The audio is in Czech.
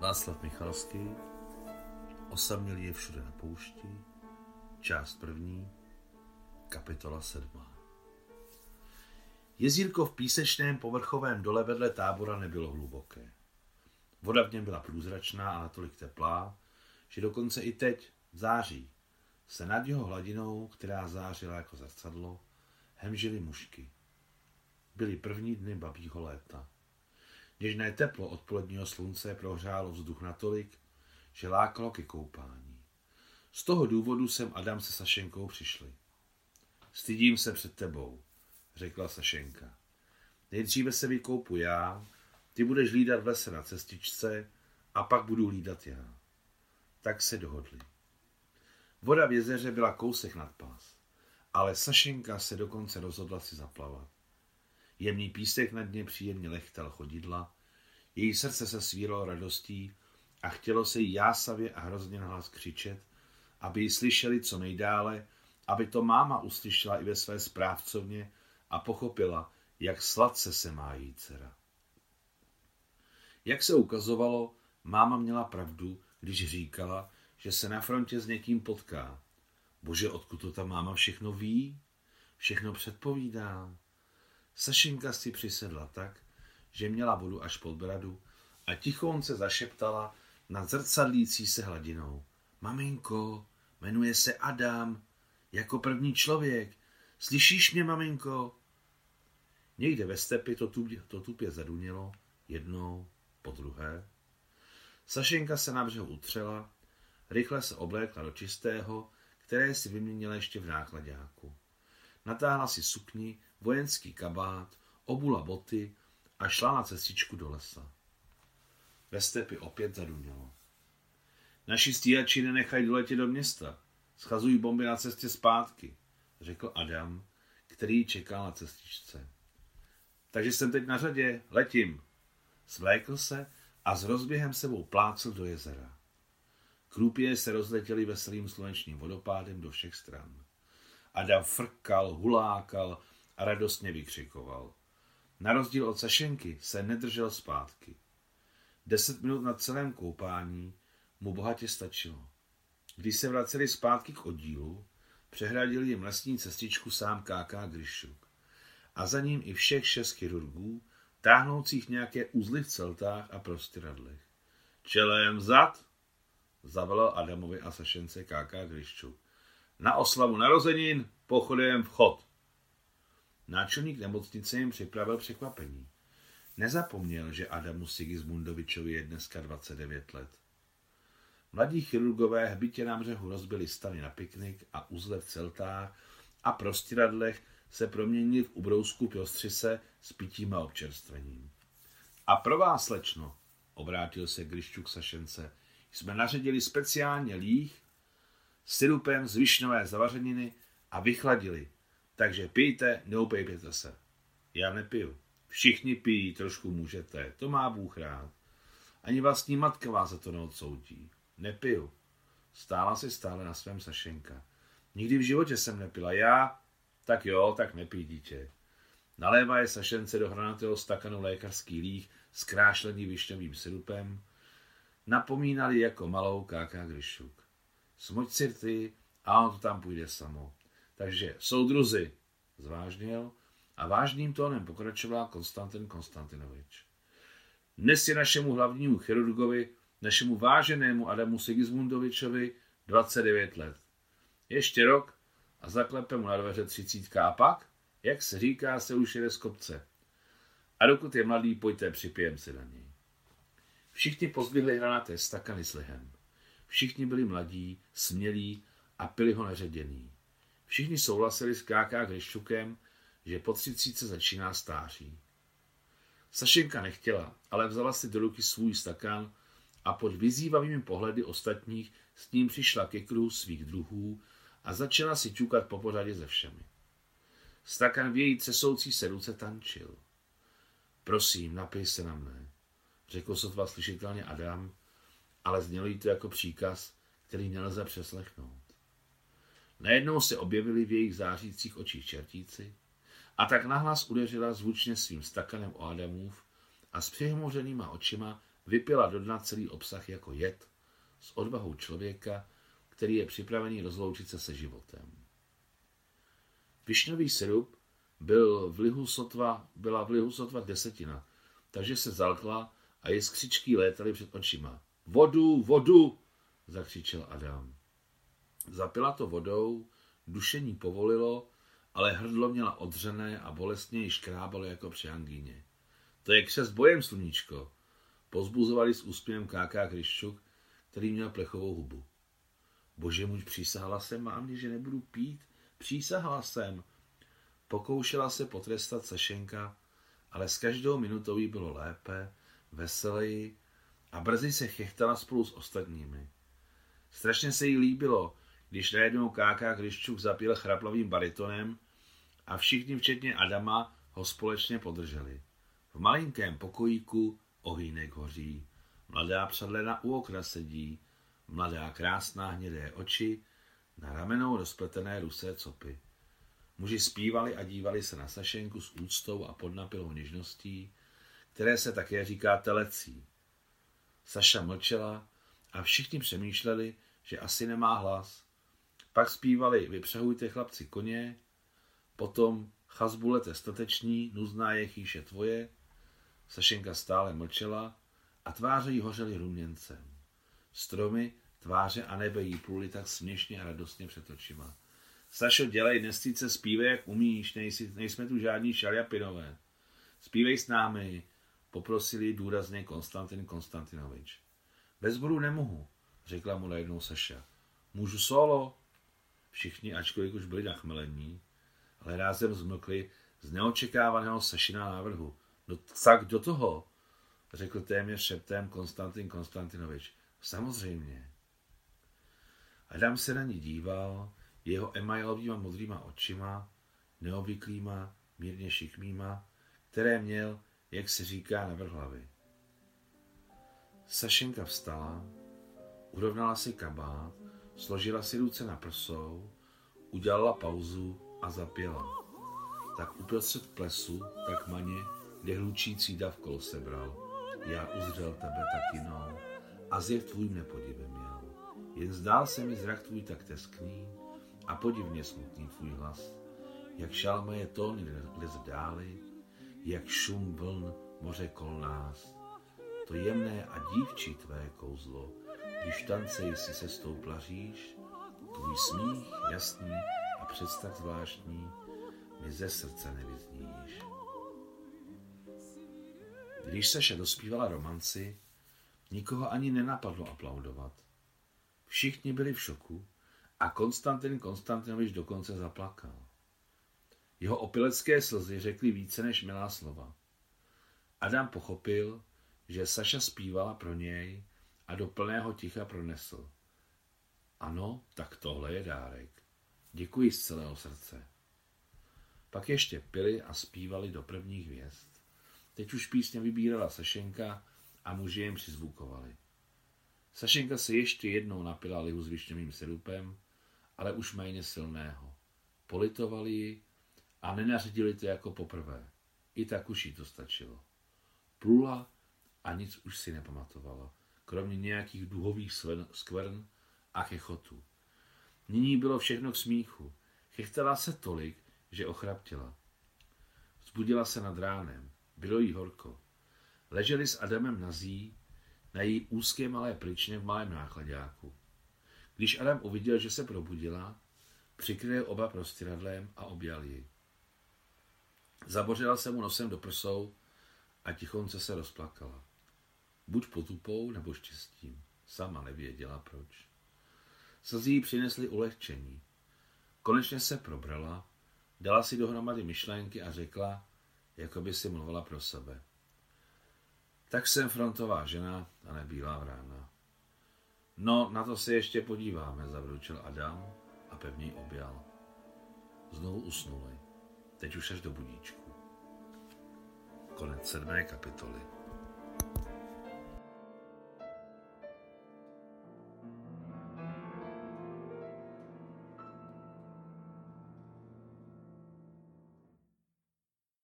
Václav Michalský, Osamělý je všude na poušti, část první, kapitola sedmá. Jezírko v písečném povrchovém dole vedle tábora nebylo hluboké. Voda v něm byla průzračná a natolik teplá, že dokonce i teď, v září, se nad jeho hladinou, která zářila jako zrcadlo, hemžily mušky. Byly první dny babího léta. Něžné teplo odpoledního slunce prohřálo vzduch natolik, že lákalo ke koupání. Z toho důvodu jsem Adam se Sašenkou přišli. Stydím se před tebou, řekla Sašenka. Nejdříve se vykoupu já, ty budeš hlídat v lese na cestičce a pak budu hlídat já. Tak se dohodli. Voda v jezeře byla kousek nad pás, ale Sašenka se dokonce rozhodla si zaplavat. Jemný písek nad ně příjemně lechtal chodidla, její srdce se svíralo radostí a chtělo se jí jásavě a hrozně nahlas křičet, aby ji slyšeli co nejdále, aby to máma uslyšela i ve své správcovně a pochopila, jak sladce se má její dcera. Jak se ukazovalo, máma měla pravdu, když říkala, že se na frontě s někým potká. Bože, odkud to ta máma všechno ví? Všechno předpovídá. Sašinka si přisedla tak, že měla vodu až pod bradu a tichonce zašeptala nad zrcadlící se hladinou. Maminko, jmenuje se Adam, jako první člověk. Slyšíš mě, maminko? Někde ve stepy to, tupě, to tupě zadunělo, jednou, po druhé. Sašenka se na břehu utřela, rychle se oblékla do čistého, které si vyměnila ještě v nákladáku. Natáhla si sukni, vojenský kabát, obula boty a šla na cestičku do lesa. Ve stepy opět zadunělo. Naši stíhači nenechají doletět do města. Schazují bomby na cestě zpátky, řekl Adam, který čekal na cestičce. Takže jsem teď na řadě, letím. Svlékl se a s rozběhem sebou plácl do jezera. Krupě se rozletěly veselým slunečním vodopádem do všech stran. Adam frkal, hulákal a radostně vykřikoval. Na rozdíl od Sašenky se nedržel zpátky. Deset minut na celém koupání mu bohatě stačilo. Když se vraceli zpátky k oddílu, přehradil jim lesní cestičku sám KK Gryšuk. A za ním i všech šest chirurgů, táhnoucích nějaké uzly v celtách a prostěradlech. Čelem zad, zavolal Adamovi a Sašence KK Gryščuk. Na oslavu narozenin pochodem vchod. Náčelník nemocnice jim připravil překvapení. Nezapomněl, že Adamu Sigismundovičovi je dneska 29 let. Mladí chirurgové hbitě na břehu rozbili stany na piknik a uzle v celtách a prostíradlech se proměnili v ubrousku prostřise s pitím a občerstvením. A pro vás, slečno, obrátil se Gryščuk Sašence, jsme naředili speciálně líh s syrupem z višnové zavařeniny a vychladili, takže pijte, neupejpěte se. Já nepiju. Všichni pijí, trošku můžete, to má Bůh rád. Ani vlastní matka vás za to neodsoudí. Nepiju. Stála si stále na svém Sašenka. Nikdy v životě jsem nepila. Já? Tak jo, tak nepij, dítě. Nalévá je Sašence do hranatého stakanu lékařský líh s krášlení višňovým syrupem. Napomínali jako malou káka Gryšuk. Smoď si ty a on to tam půjde samo. Takže soudruzi, zvážnil a vážným tónem pokračoval Konstantin Konstantinovič. Dnes je našemu hlavnímu chirurgovi, našemu váženému Adamu Sigismundovičovi 29 let. Ještě rok a zaklepe mu na dveře třicítka a pak, jak se říká, se už jede z kopce. A dokud je mladý, pojďte, připijem si na něj. Všichni pozdvihli hranaté stakany s lihem. Všichni byli mladí, smělí a pili ho neředěný. Všichni souhlasili s KK Hryščukem, že po třicíce začíná stáří. Sašenka nechtěla, ale vzala si do ruky svůj stakan a pod vyzývavými pohledy ostatních s ním přišla ke kruhu svých druhů a začala si ťukat po pořadě ze všemi. Stakan v její třesoucí se ruce tančil. Prosím, napij se na mne, řekl sotva slyšitelně Adam, ale znělo jí to jako příkaz, který nelze přeslechnout. Najednou se objevili v jejich zářících očích čertíci a tak nahlas udeřila zvučně svým stakanem o Adamův a s přihmořenýma očima vypila do dna celý obsah jako jed s odvahou člověka, který je připravený rozloučit se se životem. Višňový syrup byl v lihu sotva, byla v lihu sotva desetina, takže se zalkla a jiskřičky létaly před očima. Vodu, vodu, zakřičel Adam. Zapila to vodou, dušení povolilo, ale hrdlo měla odřené a bolestně ji škrábalo jako při angíně. To je křes bojem, sluníčko. Pozbuzovali s úsměvem káká Kryščuk, který měl plechovou hubu. Bože můj, přísahala jsem mámě, že nebudu pít. Přísahala jsem. Pokoušela se potrestat Sašenka, ale s každou minutou jí bylo lépe, veseleji a brzy se chechtala spolu s ostatními. Strašně se jí líbilo, když najednou Káka Kryščuk zapěl chraplavým baritonem a všichni, včetně Adama, ho společně podrželi. V malinkém pokojíku ohýnek hoří, mladá předlena u okna sedí, mladá krásná hnědé oči, na ramenou rozpletené rusé copy. Muži zpívali a dívali se na Sašenku s úctou a podnapilou něžností, které se také říká telecí. Saša mlčela a všichni přemýšleli, že asi nemá hlas. Pak zpívali Vypřehujte chlapci koně, potom Chazbulete stateční, nuzná je chýše tvoje. Sašenka stále mlčela a tváře jí hořely ruměncem. Stromy, tváře a nebe jí pluli tak směšně a radostně před očima. Sašo, dělej, nestýce, zpívej, jak umíš, nejsi, nejsme tu žádní šaljapinové. Zpívej s námi, poprosili důrazně Konstantin Konstantinovič. Bez bodu nemohu, řekla mu najednou Saša. Můžu solo? Všichni, ačkoliv už byli nachmelení, ale rázem zmlkli z neočekávaného Sašina návrhu. No tak do toho, řekl téměř šeptem Konstantin Konstantinovič. Samozřejmě. Adam se na ní díval, jeho emailovýma modrýma očima, neobvyklýma, mírně šikmýma, které měl, jak se říká, na vrhlavy. Sašenka vstala, urovnala si kabát, složila si ruce na prsou, udělala pauzu a zapěla. Tak uprostřed plesu, tak maně, kde hlučící dav kol sebral. Já uzřel tebe taky no, a zjev tvůj mne podivem měl. Jen zdál se mi zrak tvůj tak teskný a podivně smutný tvůj hlas. Jak šalmaje tóny lez dály, jak šum vln moře kol nás. To jemné a dívčí tvé kouzlo, když tance si se stoupla říš, tvůj smích jasný a představ zvláštní mi ze srdce nevyzníš. Když Saša dospívala romanci, nikoho ani nenapadlo aplaudovat. Všichni byli v šoku a Konstantin Konstantinovič dokonce zaplakal. Jeho opilecké slzy řekly více než milá slova. Adam pochopil, že Saša zpívala pro něj a do plného ticha pronesl. Ano, tak tohle je dárek. Děkuji z celého srdce. Pak ještě pili a zpívali do prvních hvězd. Teď už písně vybírala Sašenka a muži jim přizvukovali. Sašenka se ještě jednou napila lihu s višňovým sirupem, ale už méně silného. Politovali ji a nenaředili to jako poprvé. I tak už jí to stačilo. Plula a nic už si nepamatovala, kromě nějakých duhových skvrn a chechotů. Nyní bylo všechno k smíchu. Chechtala se tolik, že ochraptěla. Zbudila se nad ránem. Bylo jí horko. Leželi s Adamem na zí, na její úzké malé pličně v malém nákladáku. Když Adam uviděl, že se probudila, přikryl oba prostěradlem a objal ji. Zabořila se mu nosem do prsou a tichonce se rozplakala. Buď potupou nebo štěstím. Sama nevěděla proč. Slzí jí přinesly ulehčení. Konečně se probrala, dala si dohromady myšlenky a řekla, jako by si mluvila pro sebe. Tak jsem frontová žena a nebílá vrána. No, na to se ještě podíváme, zavručil Adam a pevně objal. Znovu usnuli, teď už až do budíčku. Konec sedmé kapitoly.